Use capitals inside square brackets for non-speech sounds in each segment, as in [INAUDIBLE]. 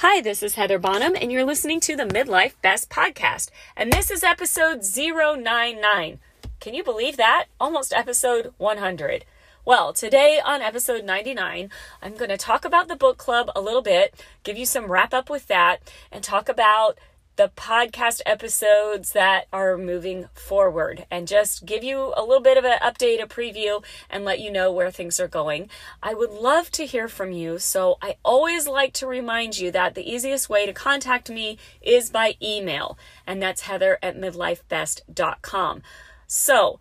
Hi, this is Heather Bonham, and you're listening to the Midlife Best Podcast. And this is episode 099. Can you believe that? Almost episode 100. Well, today on episode 99, I'm going to talk about the book club a little bit, give you some wrap up with that, and talk about the podcast episodes that are moving forward and just give you a little bit of an update, a preview, and let you know where things are going. I would love to hear from you. So I always like to remind you that the easiest way to contact me is by email, and that's heather at midlifebest.com. So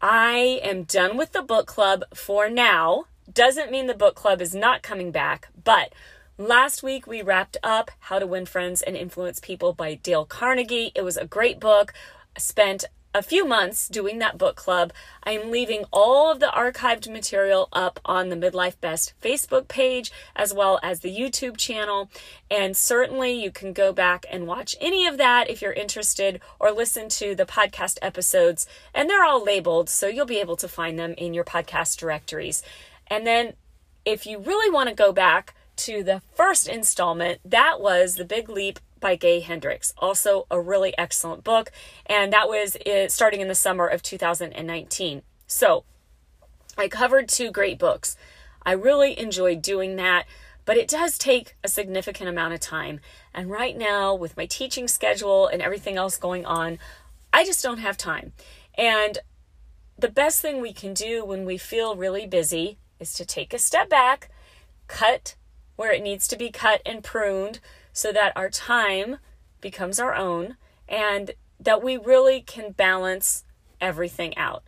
I am done with the book club for now. Doesn't mean the book club is not coming back, but Last week, we wrapped up How to Win Friends and Influence People by Dale Carnegie. It was a great book. I spent a few months doing that book club. I am leaving all of the archived material up on the Midlife Best Facebook page as well as the YouTube channel. And certainly you can go back and watch any of that if you're interested or listen to the podcast episodes. And they're all labeled, so you'll be able to find them in your podcast directories. And then if you really want to go back, to the first installment, that was The Big Leap by Gay Hendricks. Also, a really excellent book. And that was starting in the summer of 2019. So, I covered two great books. I really enjoyed doing that, but it does take a significant amount of time. And right now, with my teaching schedule and everything else going on, I just don't have time. And the best thing we can do when we feel really busy is to take a step back, cut where it needs to be cut and pruned so that our time becomes our own and that we really can balance everything out.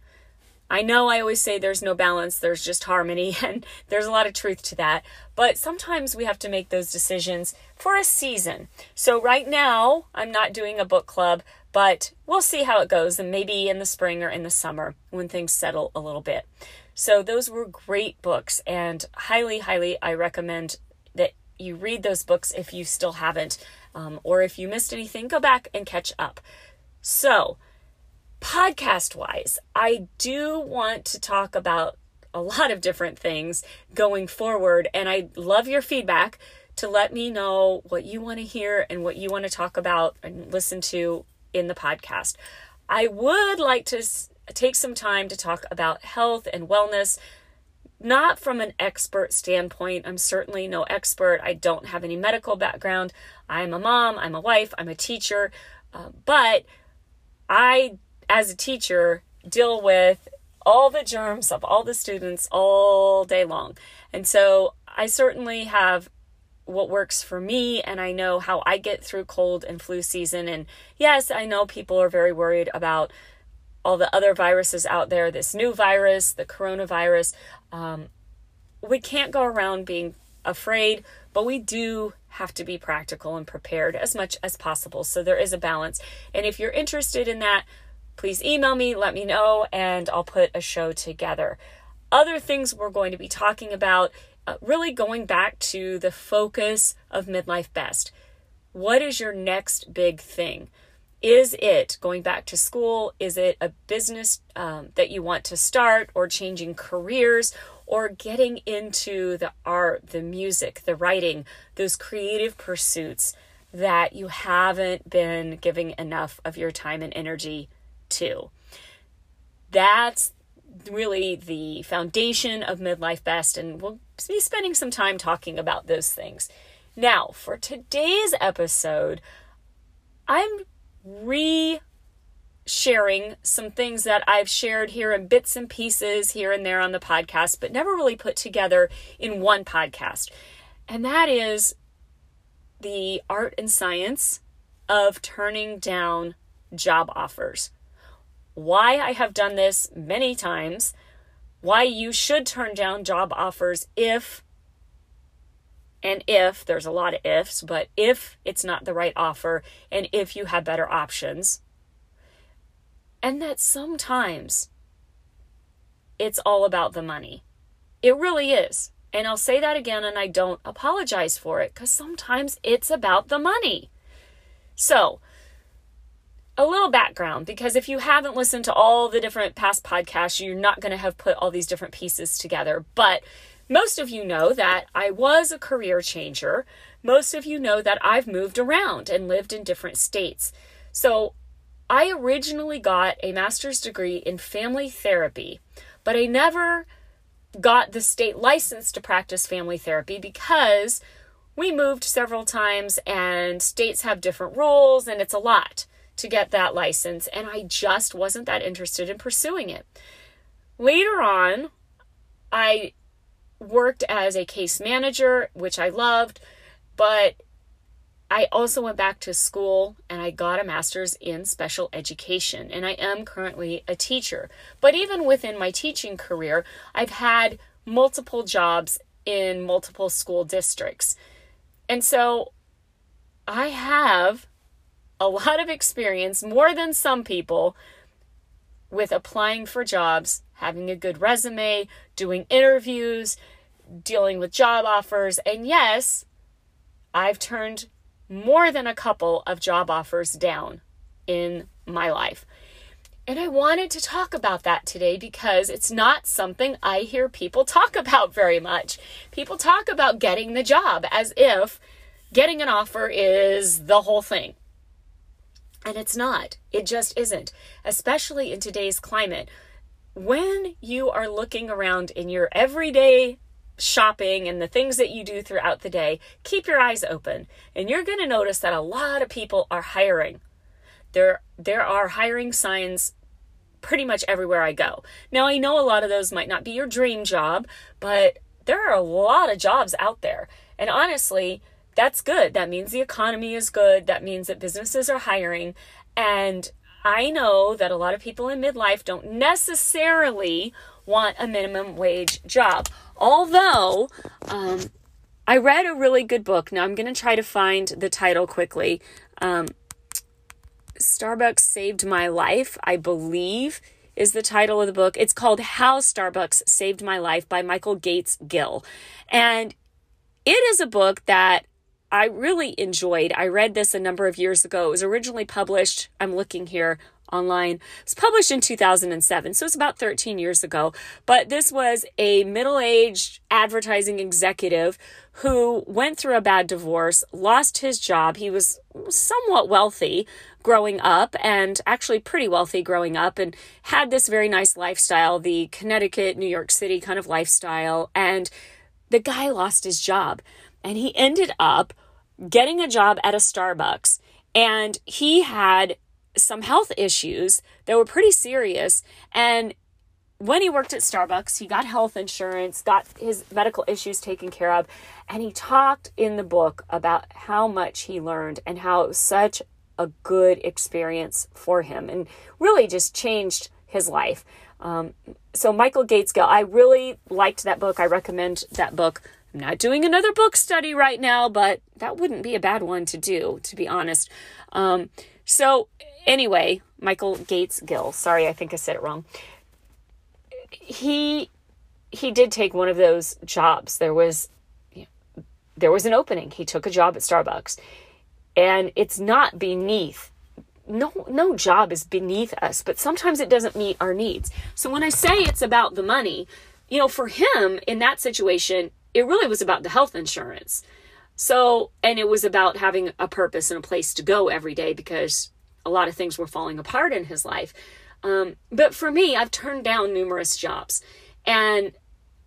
I know I always say there's no balance, there's just harmony, [LAUGHS] and there's a lot of truth to that. But sometimes we have to make those decisions for a season. So, right now, I'm not doing a book club, but we'll see how it goes, and maybe in the spring or in the summer when things settle a little bit. So, those were great books, and highly, highly, I recommend that you read those books if you still haven't, um, or if you missed anything, go back and catch up. So, podcast wise, I do want to talk about a lot of different things going forward, and I love your feedback to let me know what you want to hear and what you want to talk about and listen to in the podcast. I would like to take some time to talk about health and wellness not from an expert standpoint. I'm certainly no expert. I don't have any medical background. I'm a mom, I'm a wife, I'm a teacher. Uh, but I, as a teacher, deal with all the germs of all the students all day long. And so I certainly have what works for me and I know how I get through cold and flu season. And yes, I know people are very worried about all the other viruses out there, this new virus, the coronavirus. Um, we can't go around being afraid, but we do have to be practical and prepared as much as possible. So there is a balance. And if you're interested in that, please email me, let me know, and I'll put a show together. Other things we're going to be talking about, uh, really going back to the focus of Midlife Best. What is your next big thing? Is it going back to school? Is it a business um, that you want to start or changing careers or getting into the art, the music, the writing, those creative pursuits that you haven't been giving enough of your time and energy to? That's really the foundation of Midlife Best, and we'll be spending some time talking about those things. Now, for today's episode, I'm re sharing some things that I've shared here in bits and pieces here and there on the podcast, but never really put together in one podcast. And that is the art and science of turning down job offers. Why I have done this many times, why you should turn down job offers if and if there's a lot of ifs, but if it's not the right offer and if you have better options. And that sometimes it's all about the money. It really is. And I'll say that again and I don't apologize for it because sometimes it's about the money. So, a little background because if you haven't listened to all the different past podcasts, you're not going to have put all these different pieces together. But Most of you know that I was a career changer. Most of you know that I've moved around and lived in different states. So I originally got a master's degree in family therapy, but I never got the state license to practice family therapy because we moved several times and states have different rules and it's a lot to get that license. And I just wasn't that interested in pursuing it. Later on, I worked as a case manager, which I loved, but I also went back to school and I got a master's in special education, and I am currently a teacher. But even within my teaching career, I've had multiple jobs in multiple school districts. And so I have a lot of experience, more than some people, with applying for jobs, having a good resume, doing interviews, dealing with job offers. And yes, I've turned more than a couple of job offers down in my life. And I wanted to talk about that today because it's not something I hear people talk [LAUGHS] about very much. People talk about getting the job as if getting an offer is the whole thing. And it's not. It just isn't, especially in today's climate. When you are looking around in your everyday shopping and the things that you do throughout the day, keep your eyes open. And you're going to notice that a lot of people are hiring. There, there are hiring signs pretty much everywhere I go. Now, I know a lot of those might not be your dream job, but there are a lot of jobs out there. And honestly, that's good. That means the economy is good. That means that businesses are hiring. And I know that a lot of people in midlife don't necessarily want a minimum wage job. Although, um, I read a really good book. Now I'm going to try to find the title quickly. Um, Starbucks Saved My Life, I believe, is the title of the book. It's called How Starbucks Saved My Life by Michael Gates Gill. And it is a book that I really enjoyed. I read this a number of years ago. It was originally published, I'm looking here, online. It was published in 2007, so it's about 13 years ago. But this was a middle aged advertising executive who went through a bad divorce, lost his job. He was somewhat wealthy growing up and actually pretty wealthy growing up and had this very nice lifestyle, the Connecticut, New York City kind of lifestyle. And the guy lost his job and he ended up getting a job at a Starbucks. And he had some health issues that were pretty serious. And when he worked at Starbucks, he got health insurance, got his medical issues taken care of, and he talked in the book about how much he learned and how it was such a good experience for him and really just changed his life. Um, so, Michael Gates Gill, I really liked that book. I recommend that book. I'm not doing another book study right now, but that wouldn't be a bad one to do, to be honest. Um, so, anyway, Michael Gates Gill, sorry, I think I said it wrong. He he did take one of those jobs. There was there was an opening. He took a job at Starbucks. And it's not beneath no no job is beneath us, but sometimes it doesn't meet our needs. So when I say it's about the money, you know, for him in that situation, it really was about the health insurance. So, and it was about having a purpose and a place to go every day because a lot of things were falling apart in his life. Um, but for me, I've turned down numerous jobs. And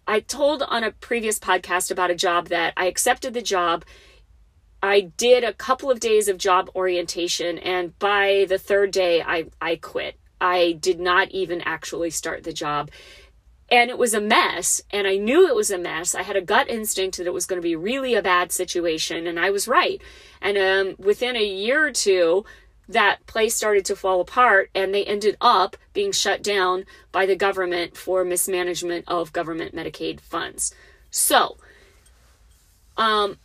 I told on a previous podcast about a job that I accepted the job. I did a couple of days of job orientation, and by the third day, I, I quit. I did not even actually start the job. And it was a mess, and I knew it was a mess. I had a gut instinct that it was going to be really a bad situation, and I was right. And um, within a year or two, that place started to fall apart and they ended up being shut down by the government for mismanagement of government Medicaid funds. So, um,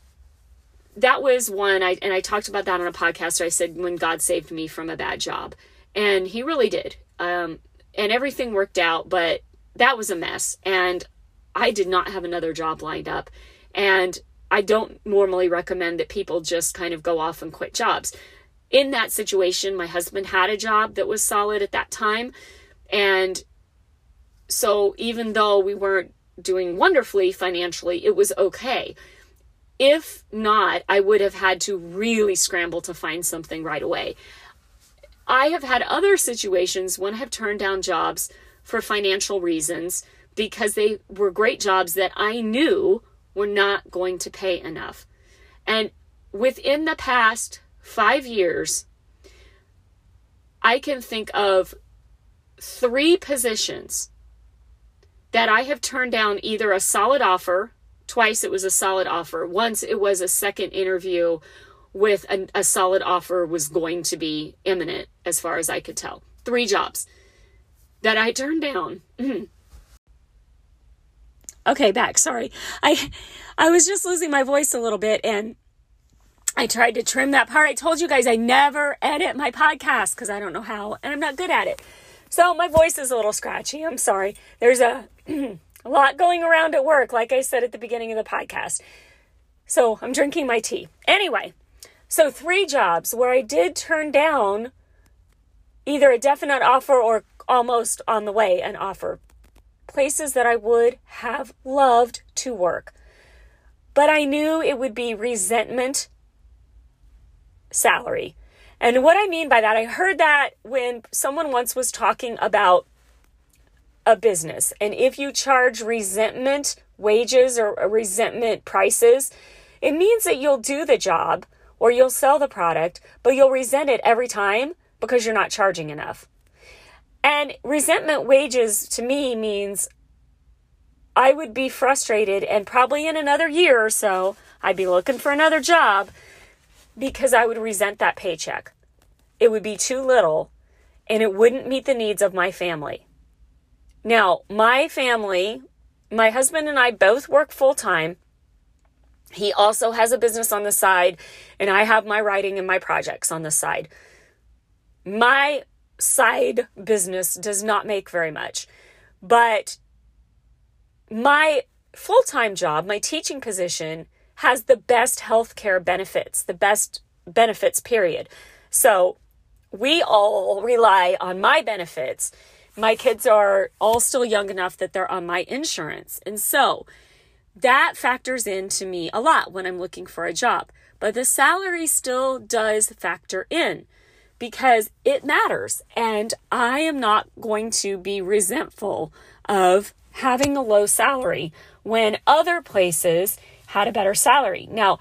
that was one I and I talked about that on a podcast where I said when God saved me from a bad job. And he really did. Um, and everything worked out, but that was a mess. And I did not have another job lined up. And I don't normally recommend that people just kind of go off and quit jobs in that situation, my husband had a job that was solid at that time. And so even though we weren't doing wonderfully financially, it was okay. If not, I would have had to really scramble to find something right away. I have had other situations when I have turned down jobs for financial reasons because they were great jobs that I knew were not going to pay enough. And within the past five years, I can think of three positions that I have turned down either a solid offer, twice it was a solid offer, once it was a second interview with a, a solid offer was going to be imminent as far as I could tell. Three jobs that I turned down. Mm-hmm. Okay, back. Sorry. I I was just losing my voice a little bit and I tried to trim that part. I told you guys I never edit my podcast cuz I don't know how and I'm not good at it. So my voice is a little scratchy. I'm sorry. There's a [CLEARS THROAT] a lot going around at work like I said at the beginning of the podcast. So, I'm drinking my tea. Anyway, so three jobs where I did turn down either a definite offer or almost on the way an offer places that I would have loved to work. But I knew it would be resentment salary. And what I mean by that, I heard that when someone once was talking about a business. And if you charge resentment wages or resentment prices, it means that you'll do the job or you'll sell the product, but you'll resent it every time because you're not charging enough. And resentment wages to me means I would be frustrated and probably in another year or so, I'd be looking for another job because I would resent that paycheck. It would be too little and it wouldn't meet the needs of my family. Now, my family, my husband and I both work full time. He also has a business on the side, and I have my writing and my projects on the side. My side business does not make very much. But my full time job, my teaching position, has the best healthcare benefits, the best benefits, period. So we all rely on my benefits. My kids are all still young enough that they're on my insurance. And so that factors into me a lot when I'm looking for a job. But the salary still does factor in because it matters. And I am not going to be resentful of having a low salary when other places had a better salary. Now,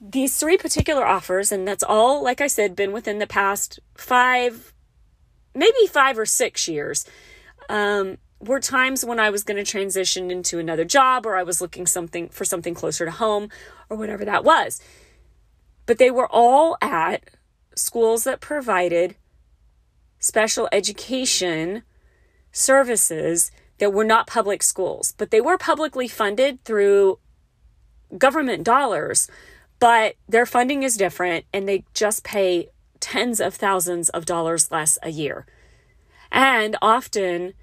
these three particular offers, and that's all, like I said, been within the past five, maybe five or six years, um, were times when I was going to transition into another job or I was looking something for something closer to home or whatever that was. But they were all at schools that provided special education services that were not public schools, but they were publicly funded through government dollars, but their funding is different and they just pay tens of thousands of dollars less a year. And often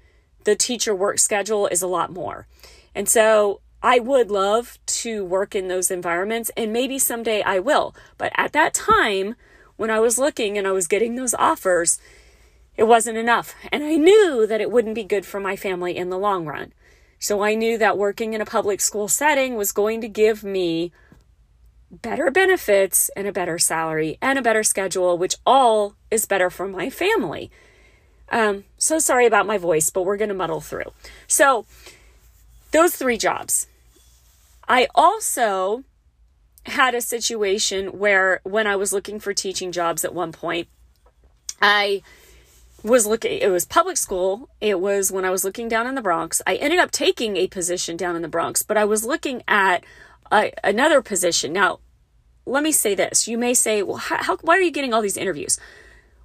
the teacher work schedule is a lot more. And so I would love to work in those environments and maybe someday I will. But at that time, when I was looking and I was getting those offers, it wasn't enough. And I knew that it wouldn't be good for my family in the long run. So I knew that working in a public school setting was going to give me better benefits and a better salary and a better schedule, which all is better for my family. Um, so sorry about my voice, but we're going to muddle through. So, those three jobs. I also had a situation where when I was looking for teaching jobs at one point, I was looking it was public school. It was when i was looking down in the bronx. I ended up taking a position down in the bronx but i was looking at a, another position. Now let me say this. You may say well how, how, why are you getting all these interviews?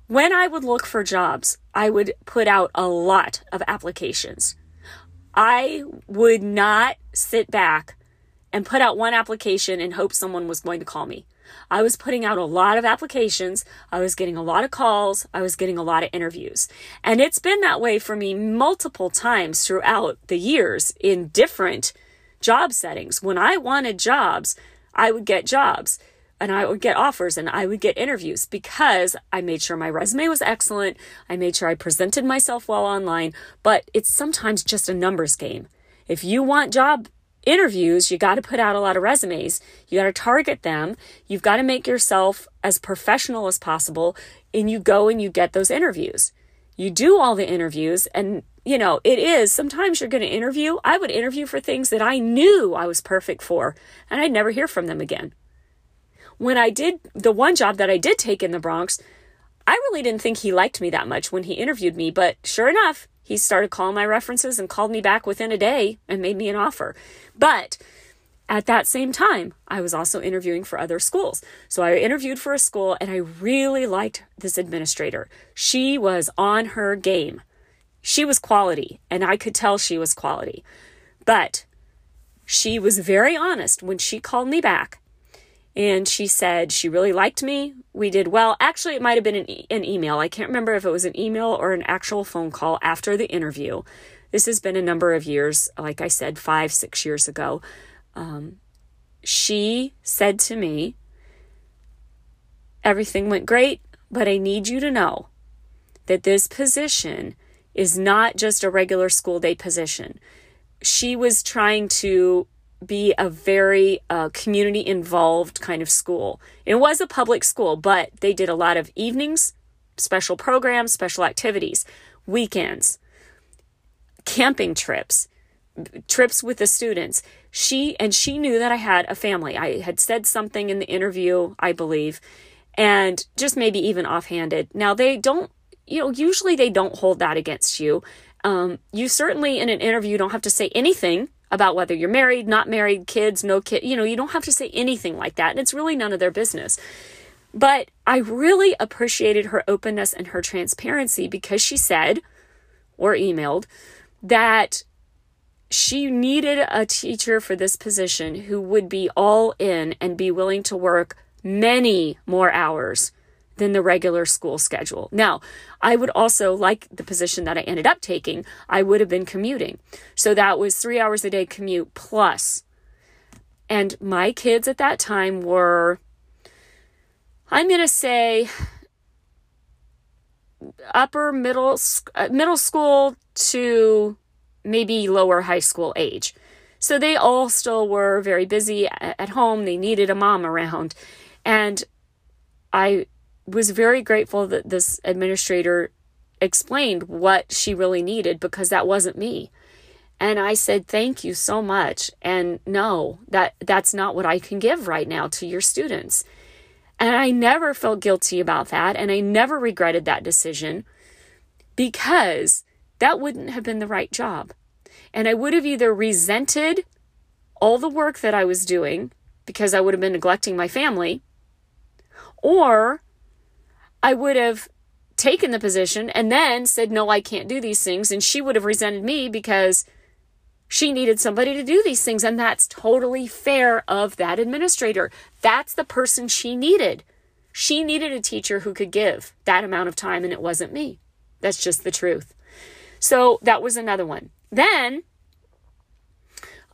When i would look for jobs i would put out a lot of applications. I would not sit back and put out one application and hope someone was going to call me. I was putting out a lot of applications. I was getting a lot of calls. I was getting a lot of interviews. And it's been that way for me multiple times throughout the years in different job settings. When I wanted jobs, I would get jobs and I would get offers and I would get interviews because I made sure my resume was excellent. I made sure I presented myself well online, but it's sometimes just a numbers game. If you want job interviews, you got to put out a lot of resumes. You got to target them. You've got to make yourself as professional as possible. And you go and you get those interviews. You do all the interviews. And, you know, it is sometimes you're going to interview. I would interview for things that I knew I was perfect for, and I'd never hear from them again. When I did the one job that I did take in the Bronx, I really didn't think he liked me that much when he interviewed me, but sure enough, he started calling my references and called me back within a day and made me an offer. But at that same time, I was also interviewing for other schools. So I interviewed for a school and I really liked this administrator. She was on her game. She was quality, and I could tell she was quality. But she was very honest when she called me back and she said she really liked me. We did well. Actually, it might have been an, e- an email. I can't remember if it was an email or an actual phone call after the interview. This has been a number of years, like I said, five, six years ago. Um, she said to me, Everything went great, but I need you to know that this position is not just a regular school day position. She was trying to be a very uh, community involved kind of school. It was a public school, but they did a lot of evenings, special programs, special activities, weekends, camping trips, trips with the students. She and she knew that I had a family. I had said something in the interview, I believe, and just maybe even offhanded. Now they don't, you know, usually they don't hold that against you. Um, you certainly in an interview don't have to say anything about whether you're married, not married, kids, no kid. You know, you don't have to say anything like that. And it's really none of their business. But I really appreciated her openness and her transparency because she said or emailed that she needed a teacher for this position who would be all in and be willing to work many more hours than the regular school schedule. Now, I would also like the position that I ended up taking, I would have been commuting. So that was three hours a day commute plus. And my kids at that time were, I'm going to say, upper middle uh, middle school to maybe lower high school age. So they all still were very busy at home. They needed a mom around. And I was very grateful that this administrator explained what she really needed because that wasn't me. And I said, "Thank you so much." And no, that that's not what I can give right now to your students. And I never felt guilty about that and I never regretted that decision because that wouldn't have been the right job. And I would have either resented all the work that I was doing because I would have been neglecting my family or I would have taken the position and then said, No, I can't do these things. And she would have resented me because she needed somebody to do these things. And that's totally fair of that administrator. That's the person she needed. She needed a teacher who could give that amount of time, and it wasn't me. That's just the truth. So that was another one. Then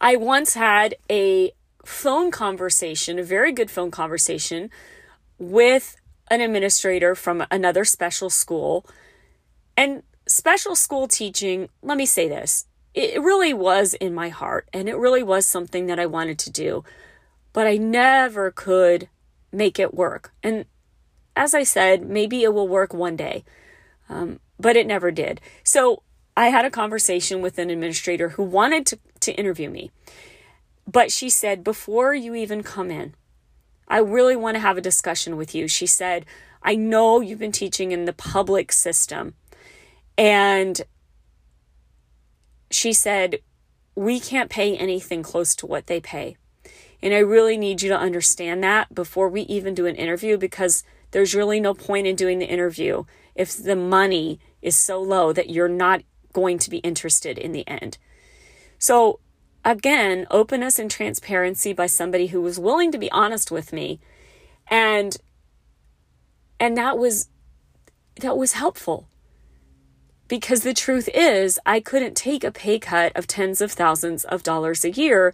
I once had a phone conversation, a very good phone conversation with an administrator from another special school. And special school teaching, let me say this, it really was in my heart and it really was something that I wanted to do, but I never could make it work. And as I said, maybe it will work one day, um, but it never did. So I had a conversation with an administrator who wanted to, to interview me, but she said, before you even come in, I really want to have a discussion with you. She said, I know you've been teaching in the public system. And she said, We can't pay anything close to what they pay. And I really need you to understand that before we even do an interview because there's really no point in doing the interview if the money is so low that you're not going to be interested in the end. So again, openness and transparency by somebody who was willing to be honest with me. And and that was that was helpful. Because the truth is, I couldn't take a pay cut of tens of thousands of dollars a year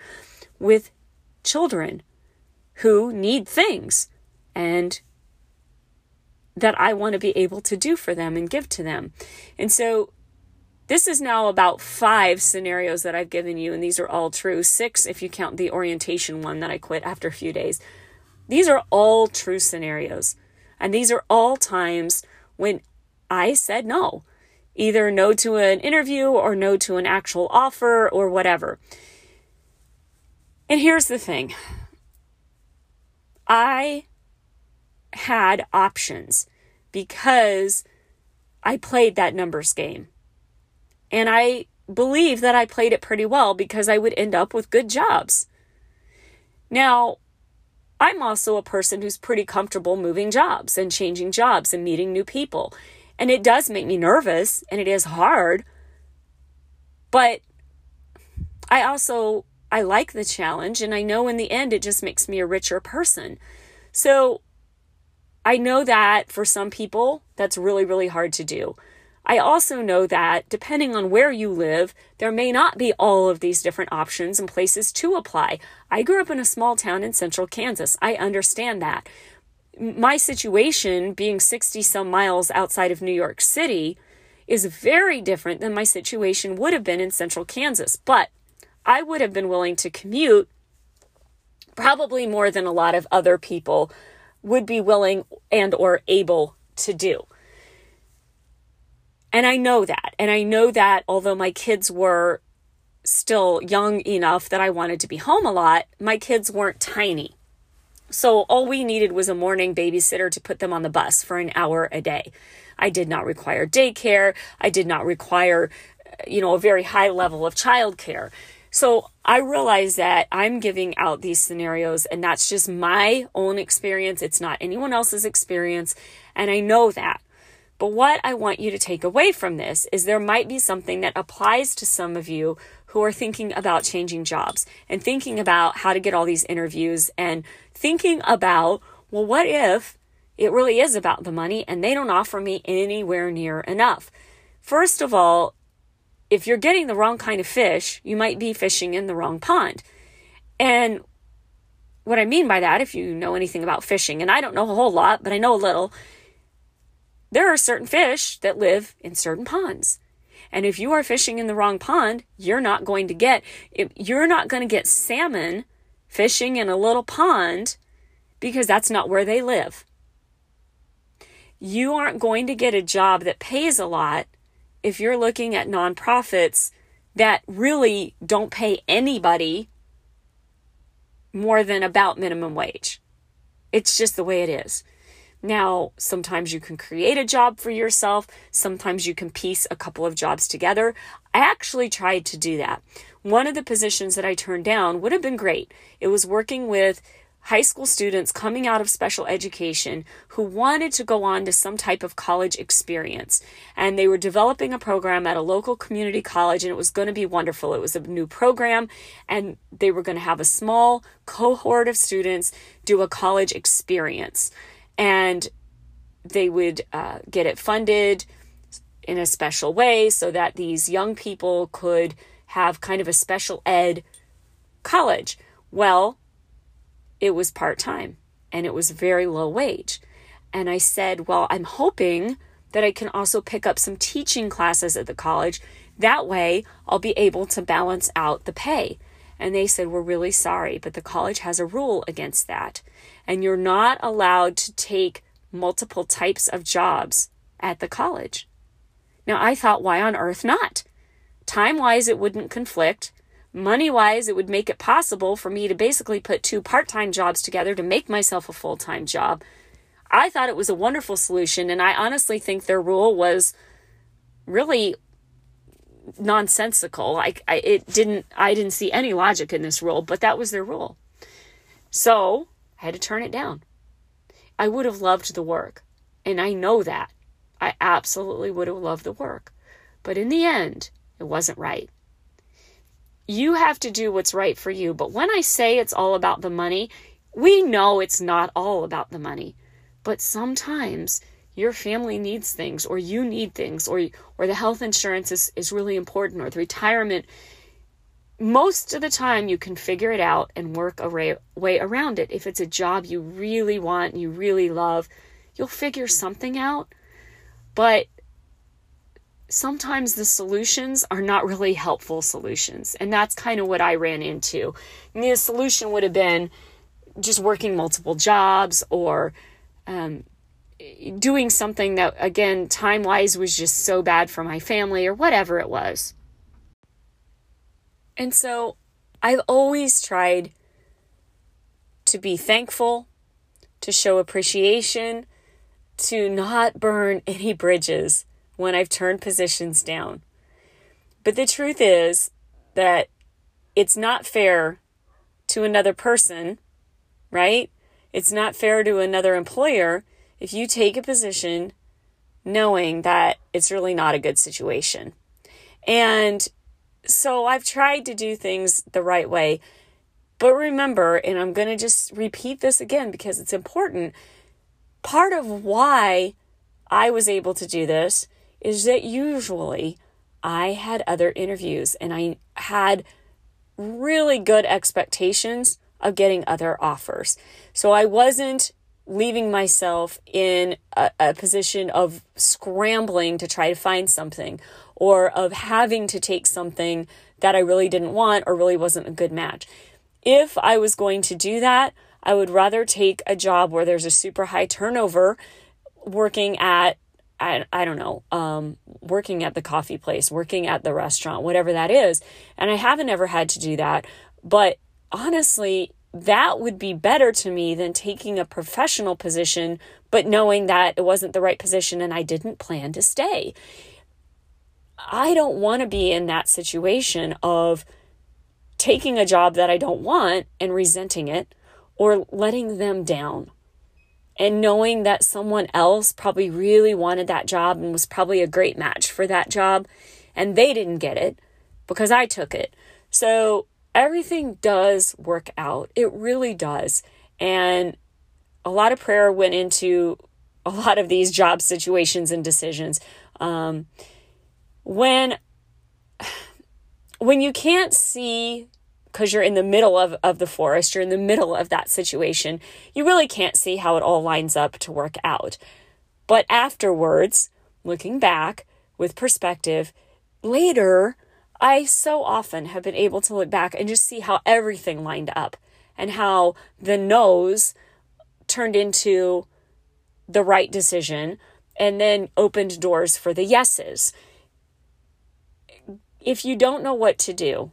with children who need things and that I want to be able to do for them and give to them. And so this is now about five scenarios that I've given you, and these are all true. Six if you count the orientation one that I quit after a few days. These are all true scenarios. And these are all times when I said no, either no to an interview or no to an actual offer or whatever. And here's the thing I had options because I played that numbers game. And I believe that I played it pretty well because I would end up with good jobs. Now, I'm also a person who's pretty comfortable moving jobs and changing jobs and meeting new people. And it does make me nervous and it is hard. But I also I like the challenge and I know in the end it just makes me a richer person. So I know that for some people that's really really hard to do. I also know that depending on where you live, there may not be all of these different options and places to apply. I grew up in a small town in central Kansas. I understand that. My situation, being 60 some miles outside of New York City, is very different than my situation would have been in central Kansas. But I would have been willing to commute probably more than a lot of other people would be willing and or able to do. And I know that. And I know that although my kids were still young enough that I wanted to be home a lot, my kids weren't tiny. So all we needed was a morning babysitter to put them on the bus for an hour a day. I did not require daycare. I did not require, uh, you know, a very high level of childcare. So I realize that I'm giving out these scenarios and that's just my own experience. It's not anyone else's experience. And I know that. But what I want you to take away from this is there might be something that applies to some of you who are thinking about changing jobs and thinking about how to get all these interviews and thinking about, well, what if it really is about the money and they don't offer me anywhere near enough? First of all, if you're getting the wrong kind of fish, you might be fishing in the wrong pond. And what I mean by that, if you know anything about fishing, and I don't know a whole lot, but I know a little, there are certain fish that live in certain ponds. And if you are fishing in the wrong pond, you're not going to get you're not going to get salmon fishing in a little pond because that's not where they live. You aren't going to get a job that pays a lot if you're looking at nonprofits that really don't pay anybody more than about minimum wage. It's just the way it is. Now, sometimes you can create a job for yourself, sometimes you can piece a couple of jobs together. I actually tried to do that. One of the positions that I turned down would have been great. It was working with high school students coming out of special education who wanted to go on to some type of college experience. And they were developing a program at a local community college, and it was going to be wonderful. It was a new program, and they were going to have a small cohort of students do a college experience and they would uh, get it funded in a special way so that these young people could have kind of a special ed college. Well, it was part time and it was very low wage. And I said, Well, I'm hoping that I can also pick up some teaching classes at the college. That way, I'll be able to balance out the pay. And they said, We're really sorry, but the college has a rule against that and you're not allowed to take multiple types of jobs at the college. Now, I thought, why on earth not? Time wise, it wouldn't conflict. Money wise, it would make it possible for me to basically put two part time jobs together to make myself a full time job. I thought it was a wonderful solution, and I honestly think their rule was really nonsensical. I, I it didn't I didn't see any logic in this rule, but that was their rule. So I had to turn it down. I would have loved the work, and I know that. I absolutely would have loved the work. But in the end, it wasn't right. You have to do what's right for you. But when I say it's all about the money, we know it's not all about the money. But sometimes your family needs things or you need things or or the health insurance is, is really important or the retirement most of the time you can figure it out and work a way around it. If it's a job you really want, and you really love, you'll figure something out. But sometimes the solutions are not really helpful solutions. And that's kind of what I ran into. And the solution would have been just working multiple jobs or um, doing something that, again, time wise was just so bad for my family or whatever it was. And so I've always tried to be thankful, to show appreciation, to not burn [LAUGHS] any bridges when I've turned positions down. But the truth is that it's not fair to another person, right? It's not fair to another employer if you take a position knowing that it's really not a good situation. And so I've tried to do things the right way. But remember, and I'm going to just repeat this again because it's important. Part of why I was able to do this is that usually I had other interviews and I had really good expectations of getting other offers. So I wasn't leaving myself in a, a, position of scrambling to try to find something or of having to take something that I really didn't want or really wasn't a good match. If I was going to do that, I would rather take a job where there's a super high turnover working at I, I don't know, um, working at the coffee place, working at the restaurant, whatever that is. And I haven't ever had to do that. But honestly, that would be better to me than taking a professional position, but knowing that it wasn't the right position and I didn't plan to stay. I don't want to be in that situation of taking a job that I don't want and resenting it or letting them down. And knowing that someone else probably really wanted that job and was probably a great match for that job and they didn't get it because I took it. So everything does work out. It really does. And a lot of prayer went into a lot of these job situations and decisions. Um, when when you can't see because you're in the middle of, of the forest, you're in the middle of that situation, you really can't see how it all lines up to work out. But afterwards, looking back with perspective, later I so often have been able to look back and just see how everything lined up and how the no's turned into the right decision and then opened doors for the yeses. If you don't know what to do,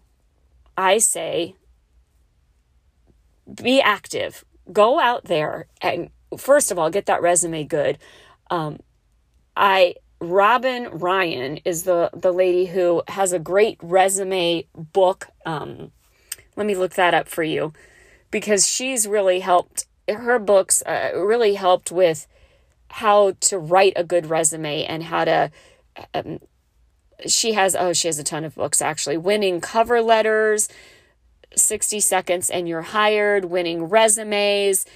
I say be active. Go out there and first of all get that resume good. Um, I Robin Ryan is the the lady who has a great resume book. Um, let me look that up for you because she's really helped. Her books uh, really helped with how to write a good resume and how to. Um, she has oh she has a ton of books actually. Winning cover letters, sixty seconds and you're hired. Winning resumes,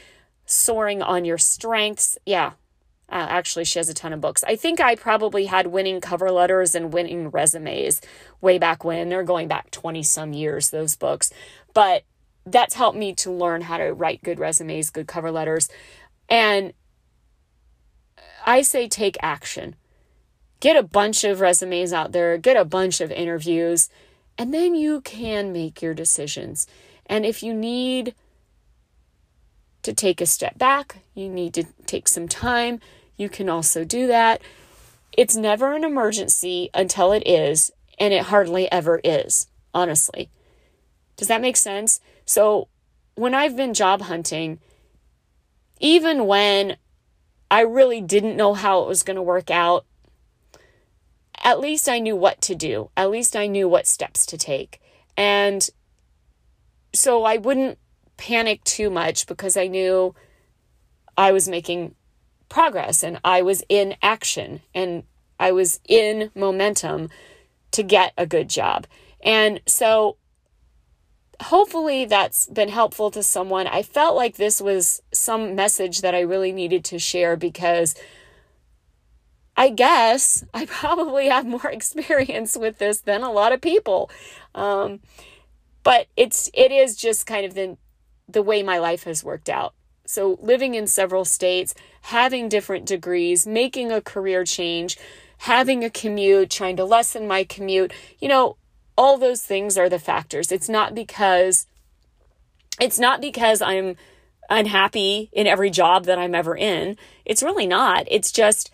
soaring on your strengths. Yeah, uh, actually, she has a ton of books. I think I probably had winning cover letters and winning resumes way back when. They're going back 20 some years, those books. But that's helped me to learn how to write good resumes, good cover letters. And I say take action. Get a bunch of resumes out there, get a bunch of interviews, and then you can make your decisions. And if you need to take a step back, you need to take some time, you can also do that. It's never an emergency until it is, and it hardly ever is, honestly. Does that make sense? So, when I've been job hunting, even when I really didn't know how it was going to work out, at least I knew what to do. At least I knew what steps to take. And so I wouldn't panic too much because I knew I was making progress and I was in action and I was in momentum to get a good job. And so hopefully that's been helpful to someone. I felt like this was some message that I really needed to share because I guess I [LAUGHS] probably have more [LAUGHS] experience with this than a lot of people. Um, but it's it is just kind of the the way my life has worked out. So, living in several states, having different degrees, making a career change, having a commute, trying to lessen my commute, you know, all those things are the factors. It's not because it's not because I'm unhappy in every job that I'm ever in. It's really not. It's just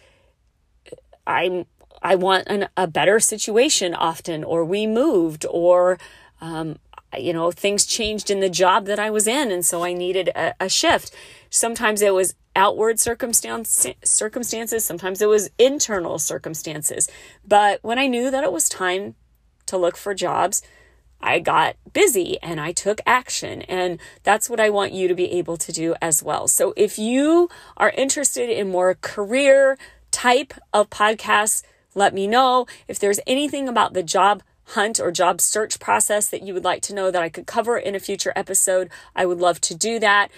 I'm I want an, a better situation often, or we moved, or um, you know things changed in the job that I was in, and so I needed a, a shift. Sometimes it was outward circumstance circumstances. Sometimes it was internal circumstances. But when I knew that it was time to look for jobs, I got busy and I took action. And that's what I want you to be able to do as well. So if you are interested in more career type of podcasts, let me know. If there's anything about the job hunt or job search process that you would like to know that I could cover in a future episode, I would love to do that.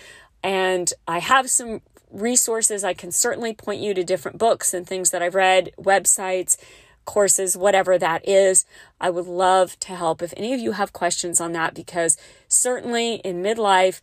And I have some resources. I can certainly point you to different books and things that I've read, websites, courses, whatever that is. I would love to help if any of you have questions on that because certainly in midlife,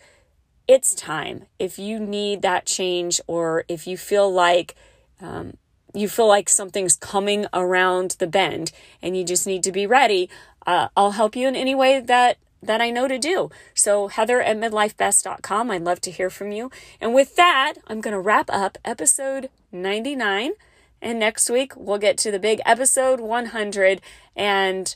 it's time. If you need that change or if you feel like um, you feel like something's coming around the bend and you just need to be ready, uh, I'll help you in any way that that I know to do. So Heather at midlifebest.com. I'd love to hear from you. And with that, I'm going to wrap up episode 99. And next week, we'll get to the big episode 100 and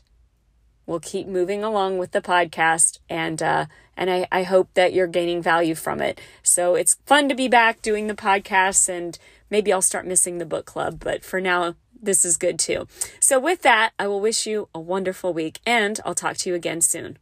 we'll keep moving along with the podcast. And, uh, and I, I hope that you're gaining value from it. So it's fun to be back doing the podcast and maybe I'll start missing the book club, but for now, this is good too. So, with that, I will wish you a wonderful week and I'll talk to you again soon.